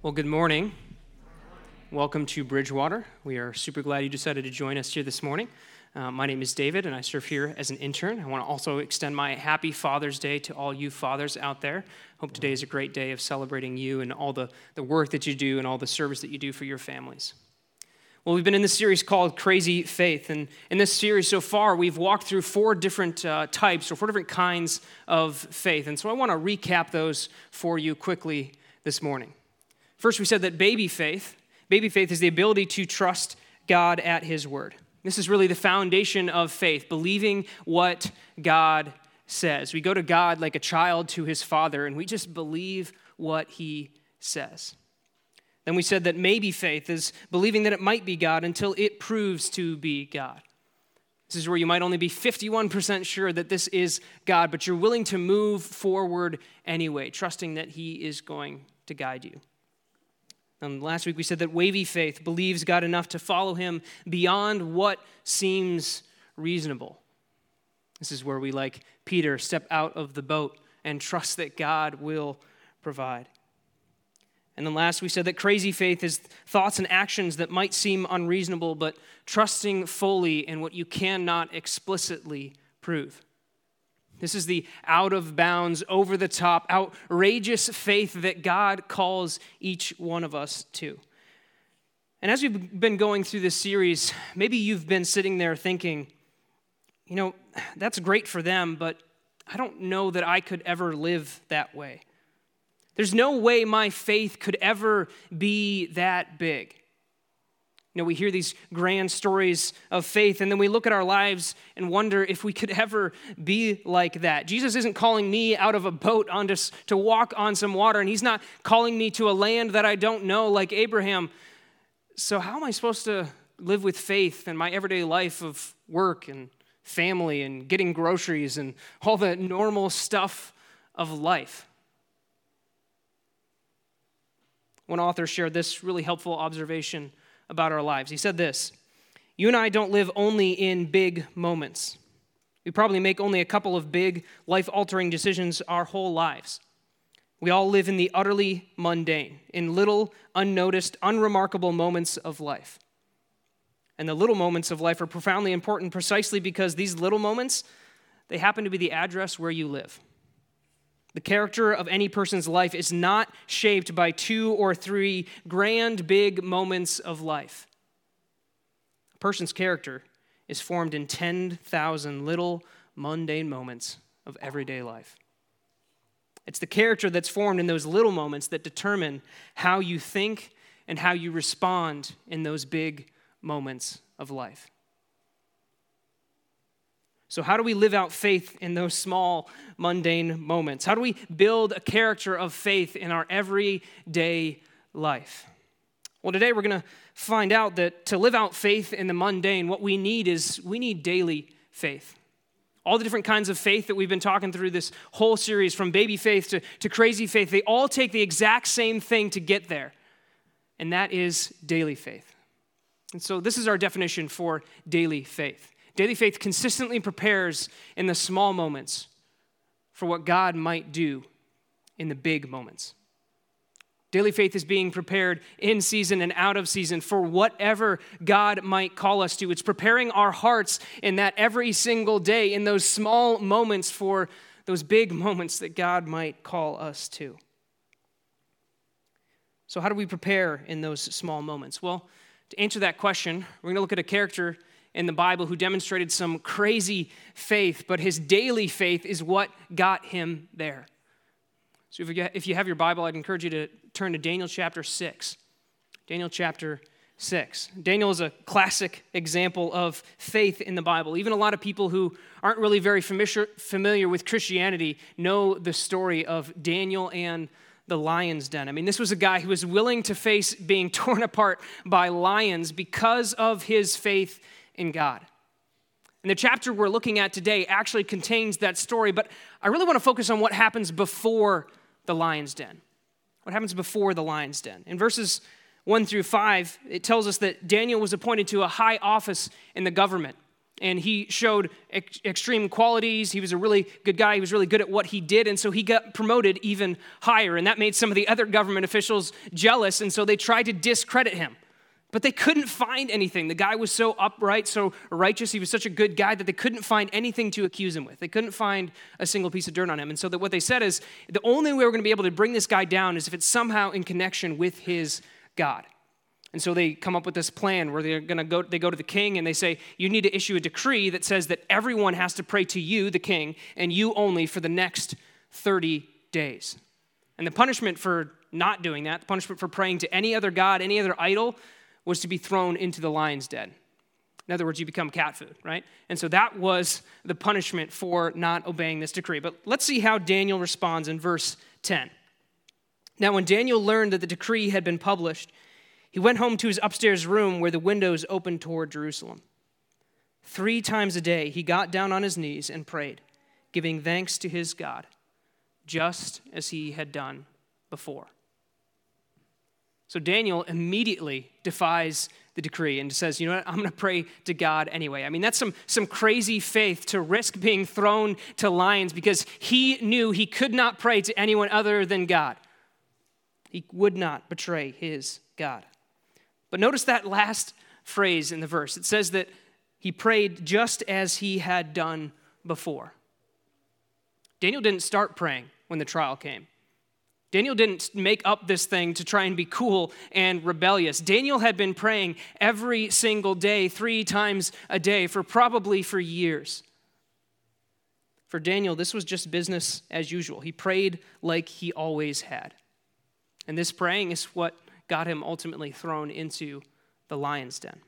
Well, good morning. Welcome to Bridgewater. We are super glad you decided to join us here this morning. Uh, my name is David, and I serve here as an intern. I want to also extend my happy Father's Day to all you fathers out there. Hope today is a great day of celebrating you and all the, the work that you do and all the service that you do for your families. Well, we've been in this series called Crazy Faith. And in this series so far, we've walked through four different uh, types or four different kinds of faith. And so I want to recap those for you quickly this morning. First, we said that baby faith, baby faith is the ability to trust God at his word. This is really the foundation of faith, believing what God says. We go to God like a child to his father, and we just believe what he says. Then we said that maybe faith is believing that it might be God until it proves to be God. This is where you might only be 51% sure that this is God, but you're willing to move forward anyway, trusting that He is going to guide you. Um, last week we said that wavy faith believes God enough to follow him beyond what seems reasonable. This is where we, like Peter, step out of the boat and trust that God will provide. And then last we said that crazy faith is thoughts and actions that might seem unreasonable, but trusting fully in what you cannot explicitly prove. This is the out of bounds, over the top, outrageous faith that God calls each one of us to. And as we've been going through this series, maybe you've been sitting there thinking, you know, that's great for them, but I don't know that I could ever live that way. There's no way my faith could ever be that big. Know, we hear these grand stories of faith, and then we look at our lives and wonder if we could ever be like that. Jesus isn't calling me out of a boat on to, to walk on some water, and He's not calling me to a land that I don't know, like Abraham. So, how am I supposed to live with faith in my everyday life of work and family and getting groceries and all the normal stuff of life? One author shared this really helpful observation about our lives. He said this You and I don't live only in big moments. We probably make only a couple of big, life altering decisions our whole lives. We all live in the utterly mundane, in little, unnoticed, unremarkable moments of life. And the little moments of life are profoundly important precisely because these little moments, they happen to be the address where you live. The character of any person's life is not shaped by two or three grand, big moments of life. A person's character is formed in 10,000 little, mundane moments of everyday life. It's the character that's formed in those little moments that determine how you think and how you respond in those big moments of life. So, how do we live out faith in those small, mundane moments? How do we build a character of faith in our everyday life? Well, today we're going to find out that to live out faith in the mundane, what we need is we need daily faith. All the different kinds of faith that we've been talking through this whole series, from baby faith to, to crazy faith, they all take the exact same thing to get there, and that is daily faith. And so, this is our definition for daily faith Daily faith consistently prepares in the small moments for what God might do in the big moments. Daily faith is being prepared in season and out of season for whatever God might call us to. It's preparing our hearts in that every single day, in those small moments, for those big moments that God might call us to. So, how do we prepare in those small moments? Well, to answer that question, we're going to look at a character in the Bible who demonstrated some crazy faith, but his daily faith is what got him there. So if you have your Bible, I'd encourage you to turn to Daniel chapter 6. Daniel chapter 6. Daniel is a classic example of faith in the Bible. Even a lot of people who aren't really very familiar with Christianity know the story of Daniel and the lion's den. I mean, this was a guy who was willing to face being torn apart by lions because of his faith in God. And the chapter we're looking at today actually contains that story, but I really want to focus on what happens before the lion's den. What happens before the lion's den? In verses 1 through 5, it tells us that Daniel was appointed to a high office in the government. and he showed ex- extreme qualities. He was a really good guy. He was really good at what he did. And so he got promoted even higher. And that made some of the other government officials jealous. And so they tried to discredit him. But they couldn't find anything. The guy was so upright, so righteous. He was such a good guy that they couldn't find anything to accuse him with. They couldn't find a single piece of dirt on him. And so that what they said is the only way we're going to be able to bring this guy down is if it's somehow in connection with his God. And so they come up with this plan where they're going to go they go to the king and they say you need to issue a decree that says that everyone has to pray to you the king and you only for the next 30 days. And the punishment for not doing that, the punishment for praying to any other god, any other idol was to be thrown into the lion's den. In other words, you become cat food, right? And so that was the punishment for not obeying this decree. But let's see how Daniel responds in verse 10. Now, when Daniel learned that the decree had been published, he went home to his upstairs room where the windows opened toward Jerusalem. Three times a day, he got down on his knees and prayed, giving thanks to his God, just as he had done before. So Daniel immediately defies the decree and says, you know what, I'm going to pray to God anyway. I mean, that's some, some crazy faith to risk being thrown to lions because he knew he could not pray to anyone other than God. He would not betray his God. But notice that last phrase in the verse. It says that he prayed just as he had done before. Daniel didn't start praying when the trial came. Daniel didn't make up this thing to try and be cool and rebellious. Daniel had been praying every single day, three times a day, for probably for years. For Daniel, this was just business as usual. He prayed like he always had. And this praying is what got him ultimately thrown into the lion's den.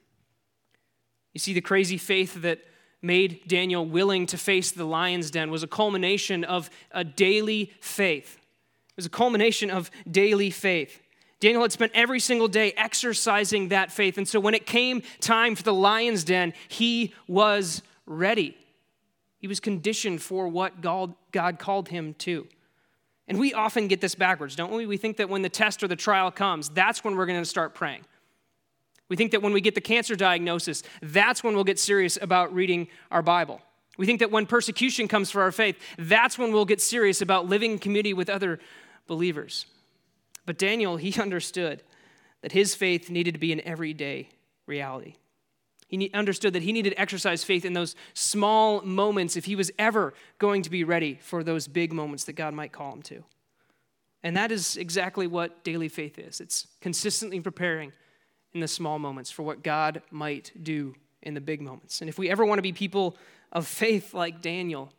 You see, the crazy faith that made Daniel willing to face the lion's den was a culmination of a daily faith. Was a culmination of daily faith. Daniel had spent every single day exercising that faith. And so when it came time for the lion's den, he was ready. He was conditioned for what God, God called him to. And we often get this backwards, don't we? We think that when the test or the trial comes, that's when we're going to start praying. We think that when we get the cancer diagnosis, that's when we'll get serious about reading our Bible. We think that when persecution comes for our faith, that's when we'll get serious about living in community with other believers. But Daniel, he understood that his faith needed to be an everyday reality. He understood that he needed to exercise faith in those small moments if he was ever going to be ready for those big moments that God might call him to. And that is exactly what daily faith is it's consistently preparing in the small moments for what God might do in the big moments. And if we ever want to be people of faith like Daniel,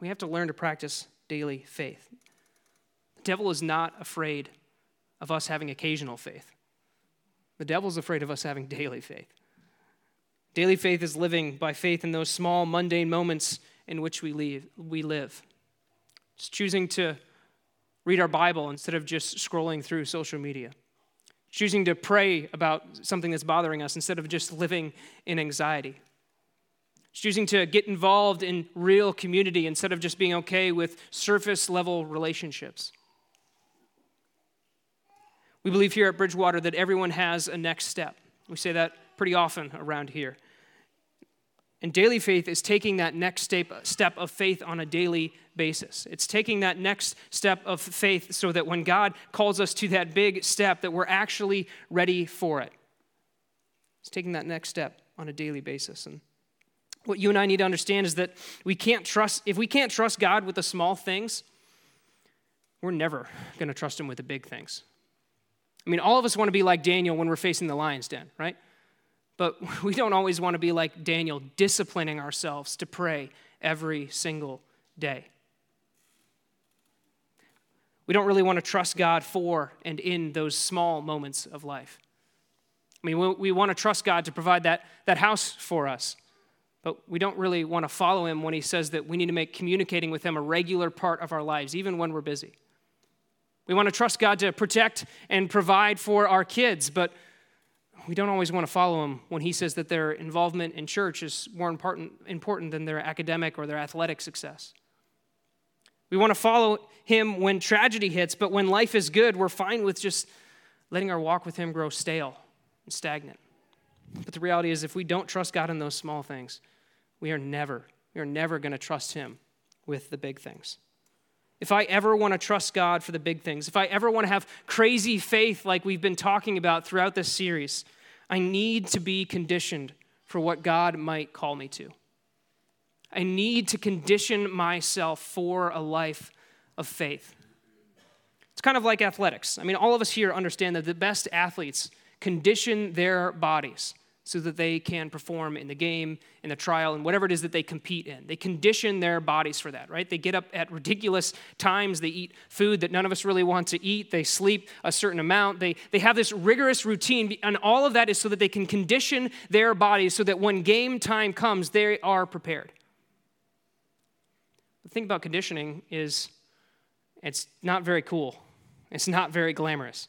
we have to learn to practice daily faith. The devil is not afraid of us having occasional faith. The devil is afraid of us having daily faith. Daily faith is living by faith in those small, mundane moments in which we, leave, we live. It's choosing to read our Bible instead of just scrolling through social media. Choosing to pray about something that's bothering us instead of just living in anxiety. Choosing to get involved in real community instead of just being okay with surface level relationships. We believe here at Bridgewater that everyone has a next step. We say that pretty often around here. And daily faith is taking that next step, of faith on a daily basis. It's taking that next step of faith so that when God calls us to that big step, that we're actually ready for it. It's taking that next step on a daily basis. And what you and I need to understand is that we can't trust, if we can't trust God with the small things, we're never going to trust Him with the big things. I mean, all of us want to be like Daniel when we're facing the lion's den, right? But we don't always want to be like Daniel, disciplining ourselves to pray every single day. We don't really want to trust God for and in those small moments of life. I mean, we want to trust God to provide that, that house for us, but we don't really want to follow Him when He says that we need to make communicating with Him a regular part of our lives, even when we're busy. We want to trust God to protect and provide for our kids, but we don't always want to follow him when he says that their involvement in church is more important, important than their academic or their athletic success. We want to follow him when tragedy hits, but when life is good, we're fine with just letting our walk with him grow stale and stagnant. But the reality is, if we don't trust God in those small things, we are never, we are never going to trust Him with the big things. If I ever want to trust God for the big things, if I ever want to have crazy faith like we've been talking about throughout this series, I need to be conditioned for what God might call me to. I need to condition myself for a life of faith. It's kind of like athletics. I mean, all of us here understand that the best athletes condition their bodies so that they can perform in the game, in the trial, and whatever it is that they compete in. They condition their bodies for that, right? They get up at ridiculous times. They eat food that none of us really want to eat. They sleep a certain amount. They, they have this rigorous routine, and all of that is so that they can condition their bodies so that when game time comes, they are prepared. The thing about conditioning is it's not very cool, it's not very glamorous.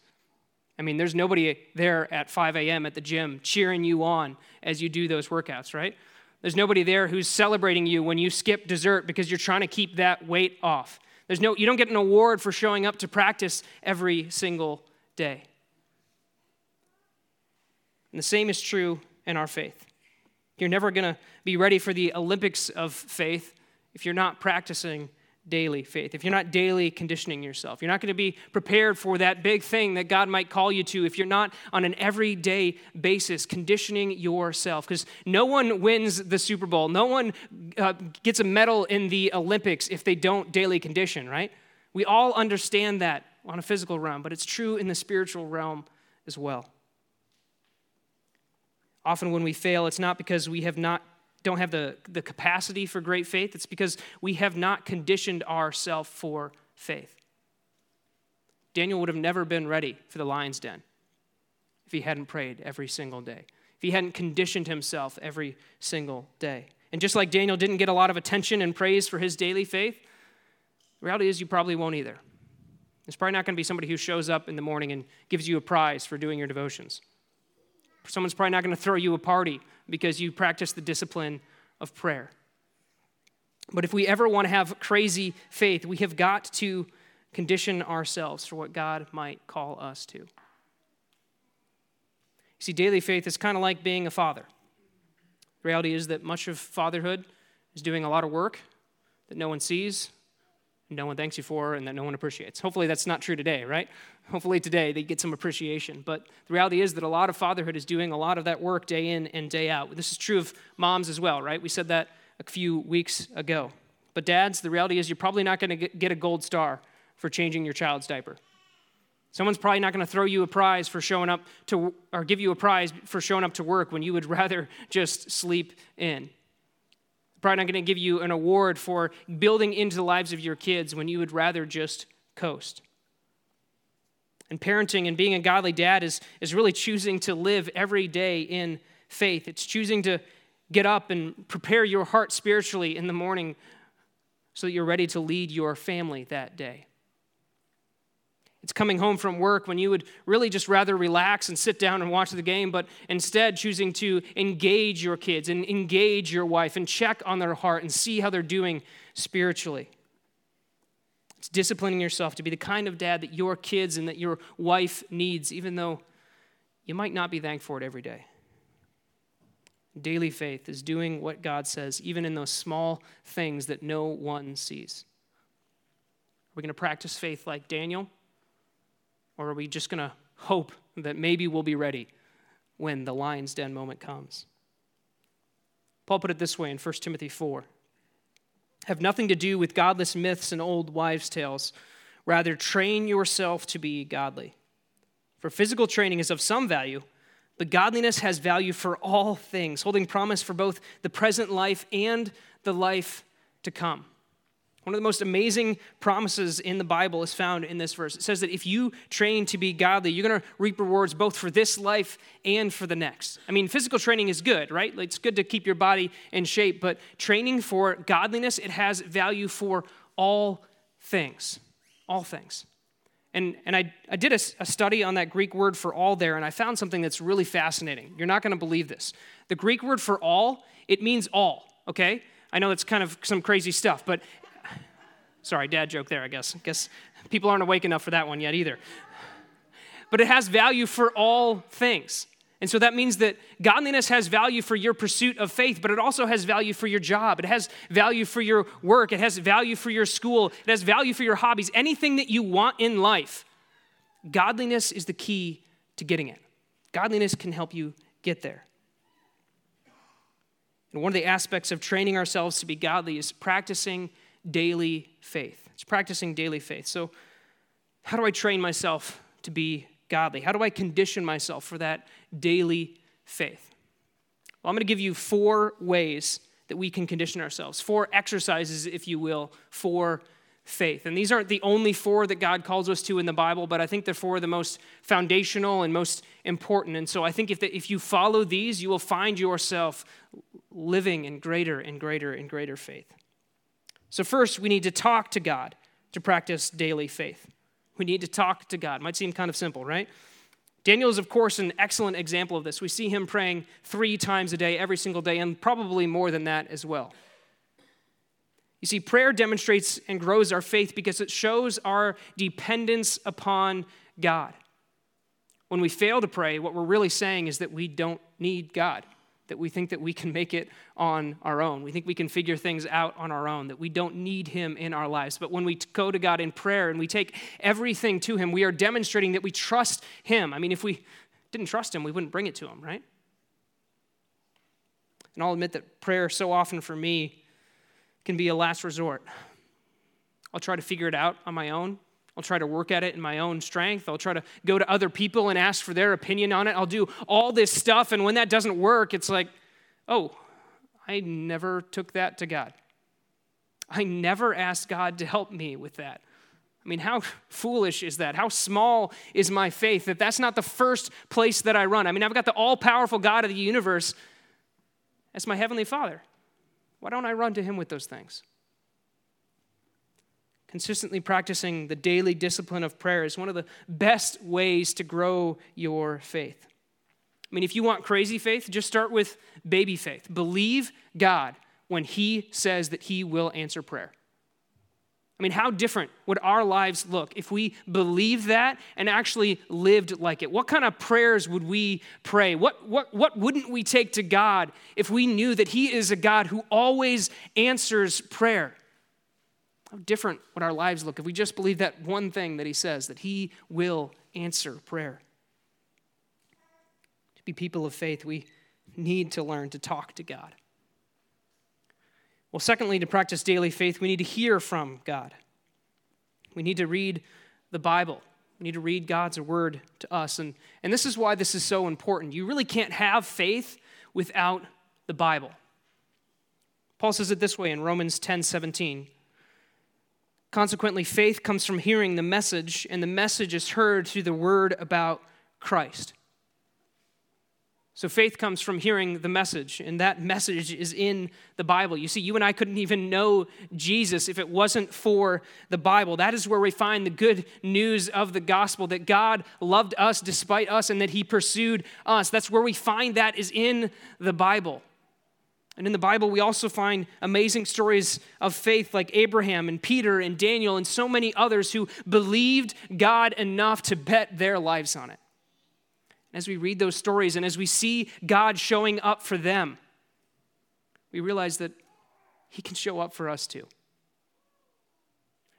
I mean, there's nobody there at 5 a.m. at the gym cheering you on as you do those workouts, right? There's nobody there who's celebrating you when you skip dessert because you're trying to keep that weight off. There's no, you don't get an award for showing up to practice every single day. And the same is true in our faith. You're never going to be ready for the Olympics of faith if you're not practicing daily faith, if you're not daily conditioning yourself, you're not going to be prepared for that big thing that God might call you to if you're not on an everyday basis conditioning yourself. Because no one wins the Super Bowl, no one uh, gets a medal in the Olympics if they don't daily condition, right? We all understand that on a physical realm, but it's true in the spiritual realm as well. Often when we fail, it's not because we have not don't have the, the capacity for great faith, it's because we have not conditioned ourselves for faith. Daniel would have never been ready for the lion's den if he hadn't prayed every single day, if he hadn't conditioned himself every single day. And just like Daniel didn't get a lot of attention and praise for his daily faith, the reality is you probably won't either. It's probably not going to be somebody who shows up in the morning and gives you a prize for doing your devotions. Someone's probably not going to throw you a party because you practice the discipline of prayer. But if we ever want to have crazy faith, we have got to condition ourselves for what God might call us to. You see, daily faith is kind of like being a father. The reality is that much of fatherhood is doing a lot of work that no one sees, no one thanks you for, and that no one appreciates. Hopefully, that's not true today, right? Hopefully, today they get some appreciation. But the reality is that a lot of fatherhood is doing a lot of that work day in and day out. This is true of moms as well, right? We said that a few weeks ago. But, dads, the reality is you're probably not going to get a gold star for changing your child's diaper. Someone's probably not going to throw you a prize for showing up to, or give you a prize for showing up to work when you would rather just sleep in probably not going to give you an award for building into the lives of your kids when you would rather just coast. And parenting and being a godly dad is, is really choosing to live every day in faith. It's choosing to get up and prepare your heart spiritually in the morning so that you're ready to lead your family that day. It's coming home from work when you would really just rather relax and sit down and watch the game, but instead choosing to engage your kids and engage your wife and check on their heart and see how they're doing spiritually. It's disciplining yourself to be the kind of dad that your kids and that your wife needs, even though you might not be thankful for it every day. Daily faith is doing what God says, even in those small things that no one sees. Are we going to practice faith like Daniel? Or are we just going to hope that maybe we'll be ready when the lion's den moment comes? Paul put it this way in 1 Timothy 4 Have nothing to do with godless myths and old wives' tales. Rather, train yourself to be godly. For physical training is of some value, but godliness has value for all things, holding promise for both the present life and the life to come. One of the most amazing promises in the Bible is found in this verse. It says that if you train to be godly, you're going to reap rewards both for this life and for the next. I mean, physical training is good, right? It's good to keep your body in shape, but training for godliness, it has value for all things. All things. And, and I, I did a, a study on that Greek word for all there, and I found something that's really fascinating. You're not going to believe this. The Greek word for all, it means all, okay? I know that's kind of some crazy stuff, but Sorry, dad joke there, I guess. I guess people aren't awake enough for that one yet either. But it has value for all things. And so that means that godliness has value for your pursuit of faith, but it also has value for your job. It has value for your work. It has value for your school. It has value for your hobbies. Anything that you want in life, godliness is the key to getting it. Godliness can help you get there. And one of the aspects of training ourselves to be godly is practicing daily faith. It's practicing daily faith. So, how do I train myself to be godly? How do I condition myself for that daily faith? Well, I'm going to give you four ways that we can condition ourselves, four exercises, if you will, for faith. And these aren't the only four that God calls us to in the Bible, but I think they're four of the most foundational and most important. And so I think if, the, if you follow these, you will find yourself living in greater and greater and greater faith. So, first, we need to talk to God to practice daily faith. We need to talk to God. Might seem kind of simple, right? Daniel is, of course, an excellent example of this. We see him praying three times a day, every single day, and probably more than that as well. You see, prayer demonstrates and grows our faith because it shows our dependence upon God. When we fail to pray, what we're really saying is that we don't need God that we think that we can make it on our own. We think we can figure things out on our own, that we don't need Him in our lives. But when we go to God in prayer and we take everything to Him, we are demonstrating that we trust Him. I mean, if we didn't trust Him, we wouldn't bring it to Him, right? And I'll admit that prayer, so often for me, can be a last resort. I'll try to figure it out on my own. I'll try to work at it in my own strength. I'll try to go to other people and ask for their opinion on it. I'll do all this stuff. And when that doesn't work, it's like, oh, I never took that to God. I never asked God to help me with that. I mean, how foolish is that? How small is my faith that that's not the first place that I run? I mean, I've got the all powerful God of the universe as my heavenly Father. Why don't I run to Him with those things? Consistently practicing the daily discipline of prayer is one of the best ways to grow your faith. I mean, if you want crazy faith, just start with baby faith. Believe God when He says that He will answer prayer. I mean, how different would our lives look if we believed that and actually lived like it? What kind of prayers would we pray? What, what, what wouldn't we take to God if we knew that He is a God who always answers prayer? How different would our lives look if we just believe that one thing that he says, that he will answer prayer? To be people of faith, we need to learn to talk to God. Well, secondly, to practice daily faith, we need to hear from God. We need to read the Bible. We need to read God's word to us. And, and this is why this is so important. You really can't have faith without the Bible. Paul says it this way in Romans 10 17. Consequently, faith comes from hearing the message, and the message is heard through the word about Christ. So faith comes from hearing the message, and that message is in the Bible. You see, you and I couldn't even know Jesus if it wasn't for the Bible. That is where we find the good news of the gospel that God loved us despite us and that he pursued us. That's where we find that is in the Bible. And in the Bible, we also find amazing stories of faith like Abraham and Peter and Daniel and so many others who believed God enough to bet their lives on it. As we read those stories and as we see God showing up for them, we realize that He can show up for us too.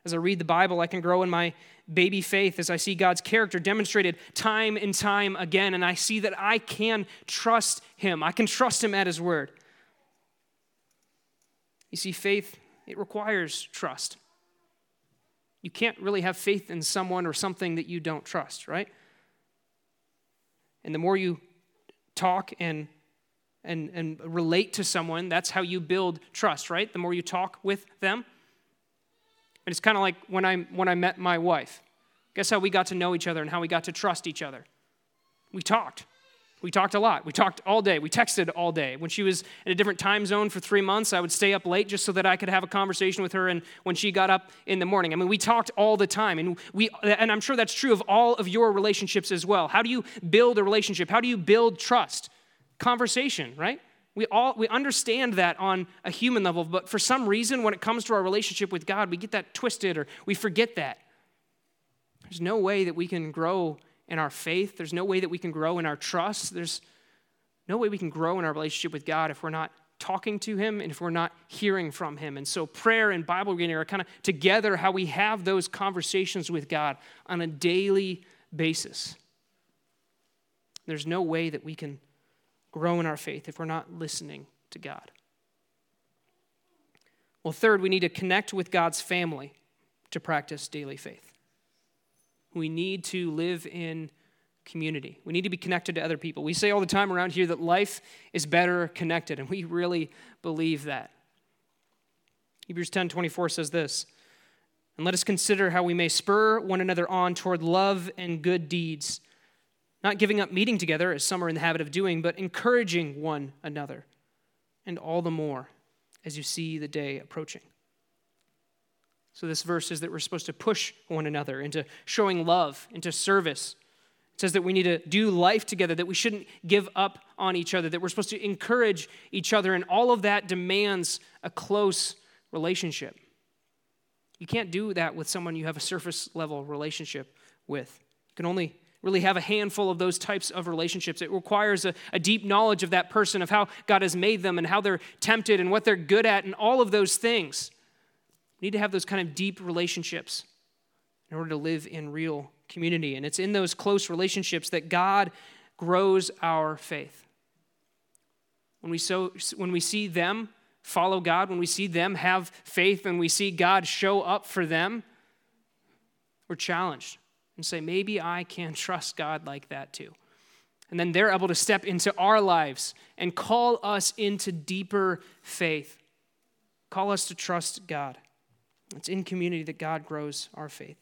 As I read the Bible, I can grow in my baby faith as I see God's character demonstrated time and time again, and I see that I can trust Him. I can trust Him at His word. You see, faith, it requires trust. You can't really have faith in someone or something that you don't trust, right? And the more you talk and and, and relate to someone, that's how you build trust, right? The more you talk with them. And it's kind of like when I, when I met my wife. Guess how we got to know each other and how we got to trust each other? We talked. We talked a lot. We talked all day. We texted all day. When she was in a different time zone for three months, I would stay up late just so that I could have a conversation with her. And when she got up in the morning, I mean, we talked all the time. And we, and I'm sure that's true of all of your relationships as well. How do you build a relationship? How do you build trust? Conversation, right? We all we understand that on a human level, but for some reason, when it comes to our relationship with God, we get that twisted or we forget that. There's no way that we can grow in our faith. There's no way that we can grow in our trust. There's no way we can grow in our relationship with God if we're not talking to Him and if we're not hearing from Him. And so, prayer and Bible reading are kind of together how we have those conversations with God on a daily basis. There's no way that we can grow in our faith if we're not listening to God. Well, third, we need to connect with God's family to practice daily faith. We need to live in community. We need to be connected to other people. We say all the time around here that life is better connected, and we really believe that. Hebrews 10 24 says this And let us consider how we may spur one another on toward love and good deeds, not giving up meeting together, as some are in the habit of doing, but encouraging one another, and all the more as you see the day approaching. So, this verse is that we're supposed to push one another into showing love, into service it says that we need to do life together, that we shouldn't give up on each other, that we're supposed to encourage each other, and all of that demands a close relationship. You can't do that with someone you have a surface level relationship with. You can only really have a handful of those types of relationships. It requires a, a, deep knowledge of that person, of how God has made them, and how they're tempted, and what they're good at, and all of those things. Need to have those kind of deep relationships in order to live in real community. And it's in those close relationships that God grows our faith. When we, so, when we see them follow God, when we see them have faith, and we see God show up for them, we're challenged and say, maybe I can trust God like that too. And then they're able to step into our lives and call us into deeper faith, call us to trust God. It's in community that God grows our faith.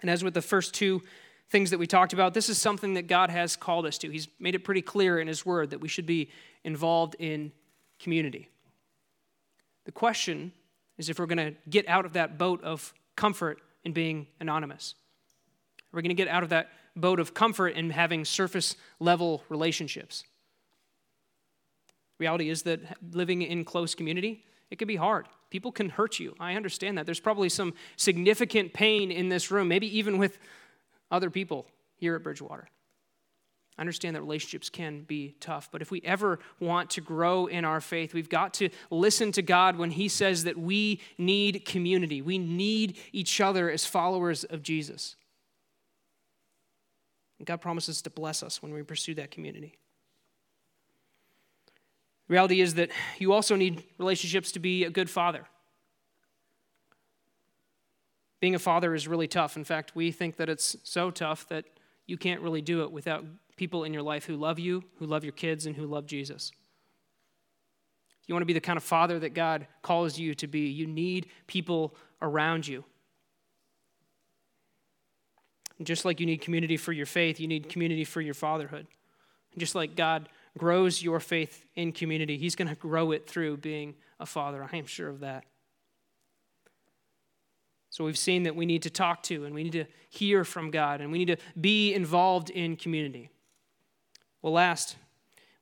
And as with the first two things that we talked about, this is something that God has called us to. He's made it pretty clear in His Word that we should be involved in community. The question is if we're going to get out of that boat of comfort in being anonymous. We're going to get out of that boat of comfort in having surface level relationships. Reality is that living in close community, it can be hard. People can hurt you. I understand that. There's probably some significant pain in this room, maybe even with other people here at Bridgewater. I understand that relationships can be tough, but if we ever want to grow in our faith, we've got to listen to God when He says that we need community. We need each other as followers of Jesus. And God promises to bless us when we pursue that community. Reality is that you also need relationships to be a good father. Being a father is really tough. In fact, we think that it's so tough that you can't really do it without people in your life who love you, who love your kids, and who love Jesus. You want to be the kind of father that God calls you to be. You need people around you. And just like you need community for your faith, you need community for your fatherhood. And just like God grows your faith in community, He's going to grow it through being a father. I am sure of that. So we've seen that we need to talk to and we need to hear from God and we need to be involved in community. Well, last,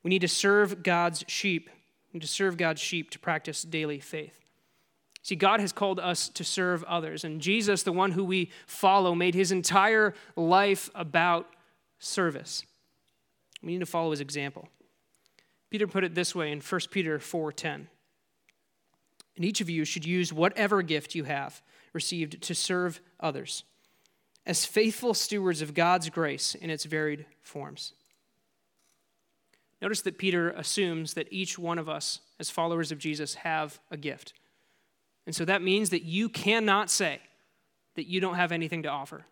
we need to serve God's sheep. We need to serve God's sheep to practice daily faith. See, God has called us to serve others, and Jesus, the one who we follow, made his entire life about service. We need to follow his example. Peter put it this way in 1 Peter 4:10. And each of you should use whatever gift you have received to serve others as faithful stewards of God's grace in its varied forms. Notice that Peter assumes that each one of us, as followers of Jesus, have a gift. And so that means that you cannot say that you don't have anything to offer.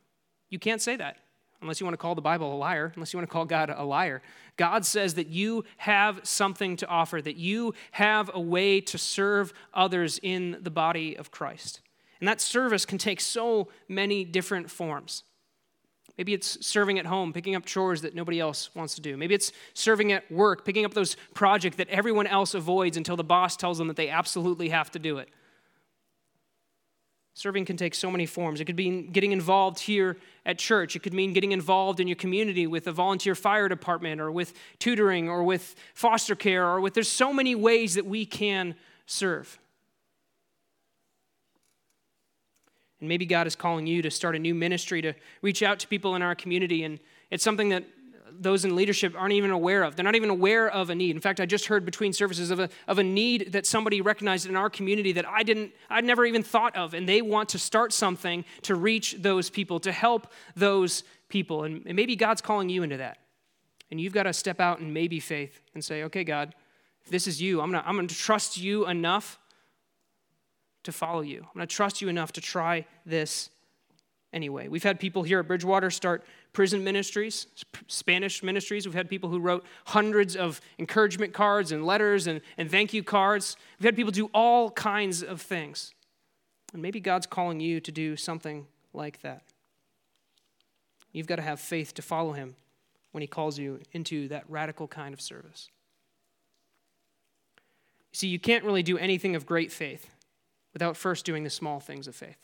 You can't say that unless you want to call the Bible a liar, unless you want to call God a liar. God says that you have something to offer, that you have a way to serve others in the body of Christ. And that service can take so many different forms. Maybe it's serving at home, picking up chores that nobody else wants to do. Maybe it's serving at work, picking up those projects that everyone else avoids until the boss tells them that they absolutely have to do it. Serving can take so many forms. It could mean getting involved here at church. It could mean getting involved in your community with a volunteer fire department or with tutoring or with foster care or with, there's so many ways that we can serve. And maybe God is calling you to start a new ministry to reach out to people in our community. And it's something that those in leadership aren't even aware of. They're not even aware of a need. In fact, I just heard between services of a, of a need that somebody recognized in our community that I didn't, I'd never even thought of. And they want to start something to reach those people, to help those people. And, and maybe God's calling you into that. And you've got to step out in maybe faith and say, okay, God, if this is you, I'm going to I'm going to trust you enough to follow you. I'm going to trust you enough to try this anyway. We've had people here at Bridgewater start prison ministries, Spanish ministries. We've had people who wrote hundreds of encouragement cards and letters and, and thank you cards. We've had people do all kinds of things. And maybe God's calling you to do something like that. You've got to have faith to follow Him when He calls you into that radical kind of service. You see, you can't really do anything of great faith without first doing the small things of faith.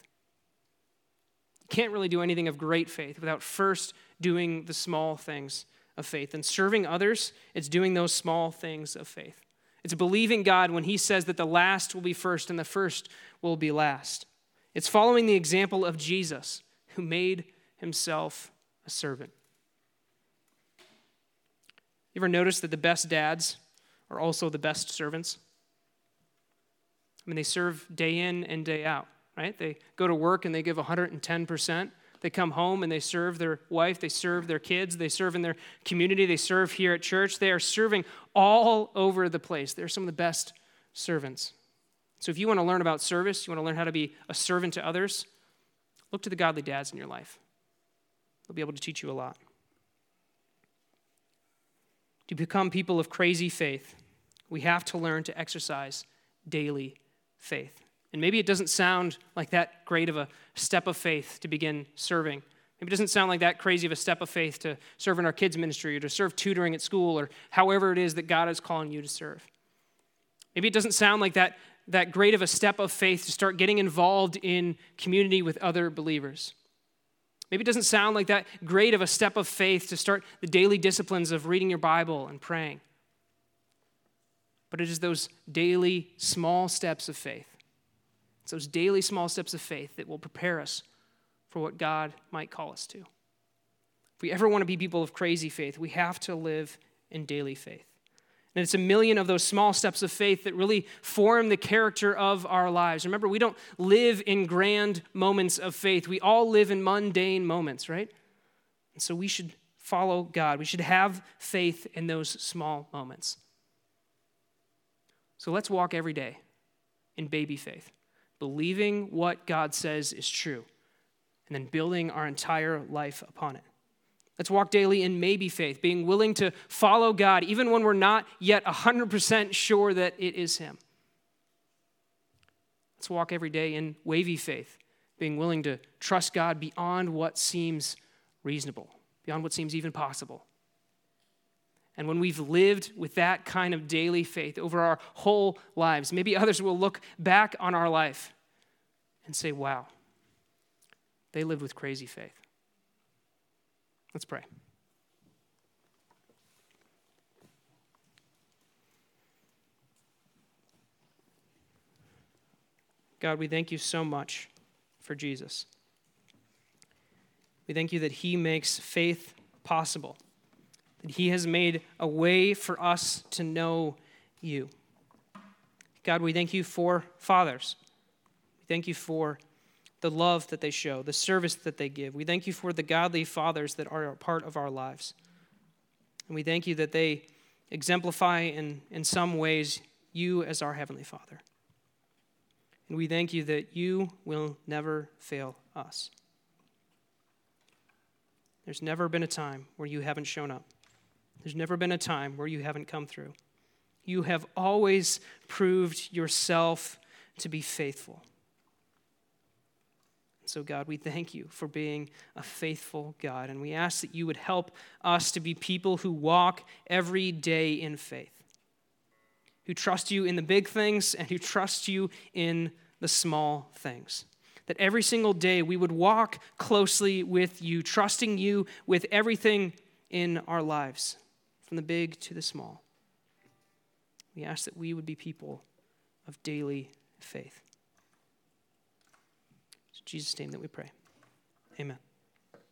Can't really do anything of great faith without first doing the small things of faith. And serving others, it's doing those small things of faith. It's believing God when He says that the last will be first and the first will be last. It's following the example of Jesus, who made Himself a servant. You ever notice that the best dads are also the best servants? I mean, they serve day in and day out, right? They go to work and they give 110%. They come home and they serve their wife, they serve their kids, they serve in their community, they serve here at church. They are serving all over the place. They're some of the best servants. So if you want to learn about service, you want to learn how to be a servant to others, look to the godly dads in your life. They'll be able to teach you a lot. To become people of crazy faith, we have to learn to exercise daily faith. And maybe it doesn't sound like that great of a step of faith to begin serving. Maybe it doesn't sound like that crazy of a step of faith to serve in our kids' ministry or to serve tutoring at school or however it is that God is calling you to serve. Maybe it doesn't sound like that, that great of a step of faith to start getting involved in community with other believers. Maybe it doesn't sound like that great of a step of faith to start the daily disciplines of reading your Bible and praying but it is those daily small steps of faith. It's those daily small steps of faith that will prepare us for what God might call us to. If we ever want to be people of crazy faith, we have to live in daily faith. And it's a million of those small steps of faith that really form the character of our lives. Remember, we don't live in grand moments of faith. We all live in mundane moments, right? And so we should follow God. We should have faith in those small moments. So let's walk every day in baby faith, believing what God says is true, and then building our entire life upon it. Let's walk daily in maybe faith, being willing to follow God even when we're not yet 100% sure that it is Him. Let's walk every day in wavy faith, being willing to trust God beyond what seems reasonable, beyond what seems even possible. And when we've lived with that kind of daily faith over our whole lives, maybe others will look back on our life and say, wow, they lived with crazy faith. Let's pray. God, we thank you so much for Jesus. We thank you that he makes faith possible that He has made a way for us to know you. God, we thank you for fathers. We thank you for the love that they show, the service that they give. We thank you for the godly fathers that are a part of our lives. And we thank you that they exemplify in, in some ways you as our Heavenly Father. And we thank you that you will never fail us. There's never been a time where you haven't shown up. There's never been a time where you haven't come through. You have always proved yourself to be faithful. So, God, we thank you for being a faithful God, and we ask that you would help us to be people who walk every day in faith, who trust you in the big things and who trust you in the small things. That every single day we would walk closely with you, trusting you with everything in our lives from the big to the small. We ask that we would be people of daily faith. It's Jesus' name that we pray. Amen.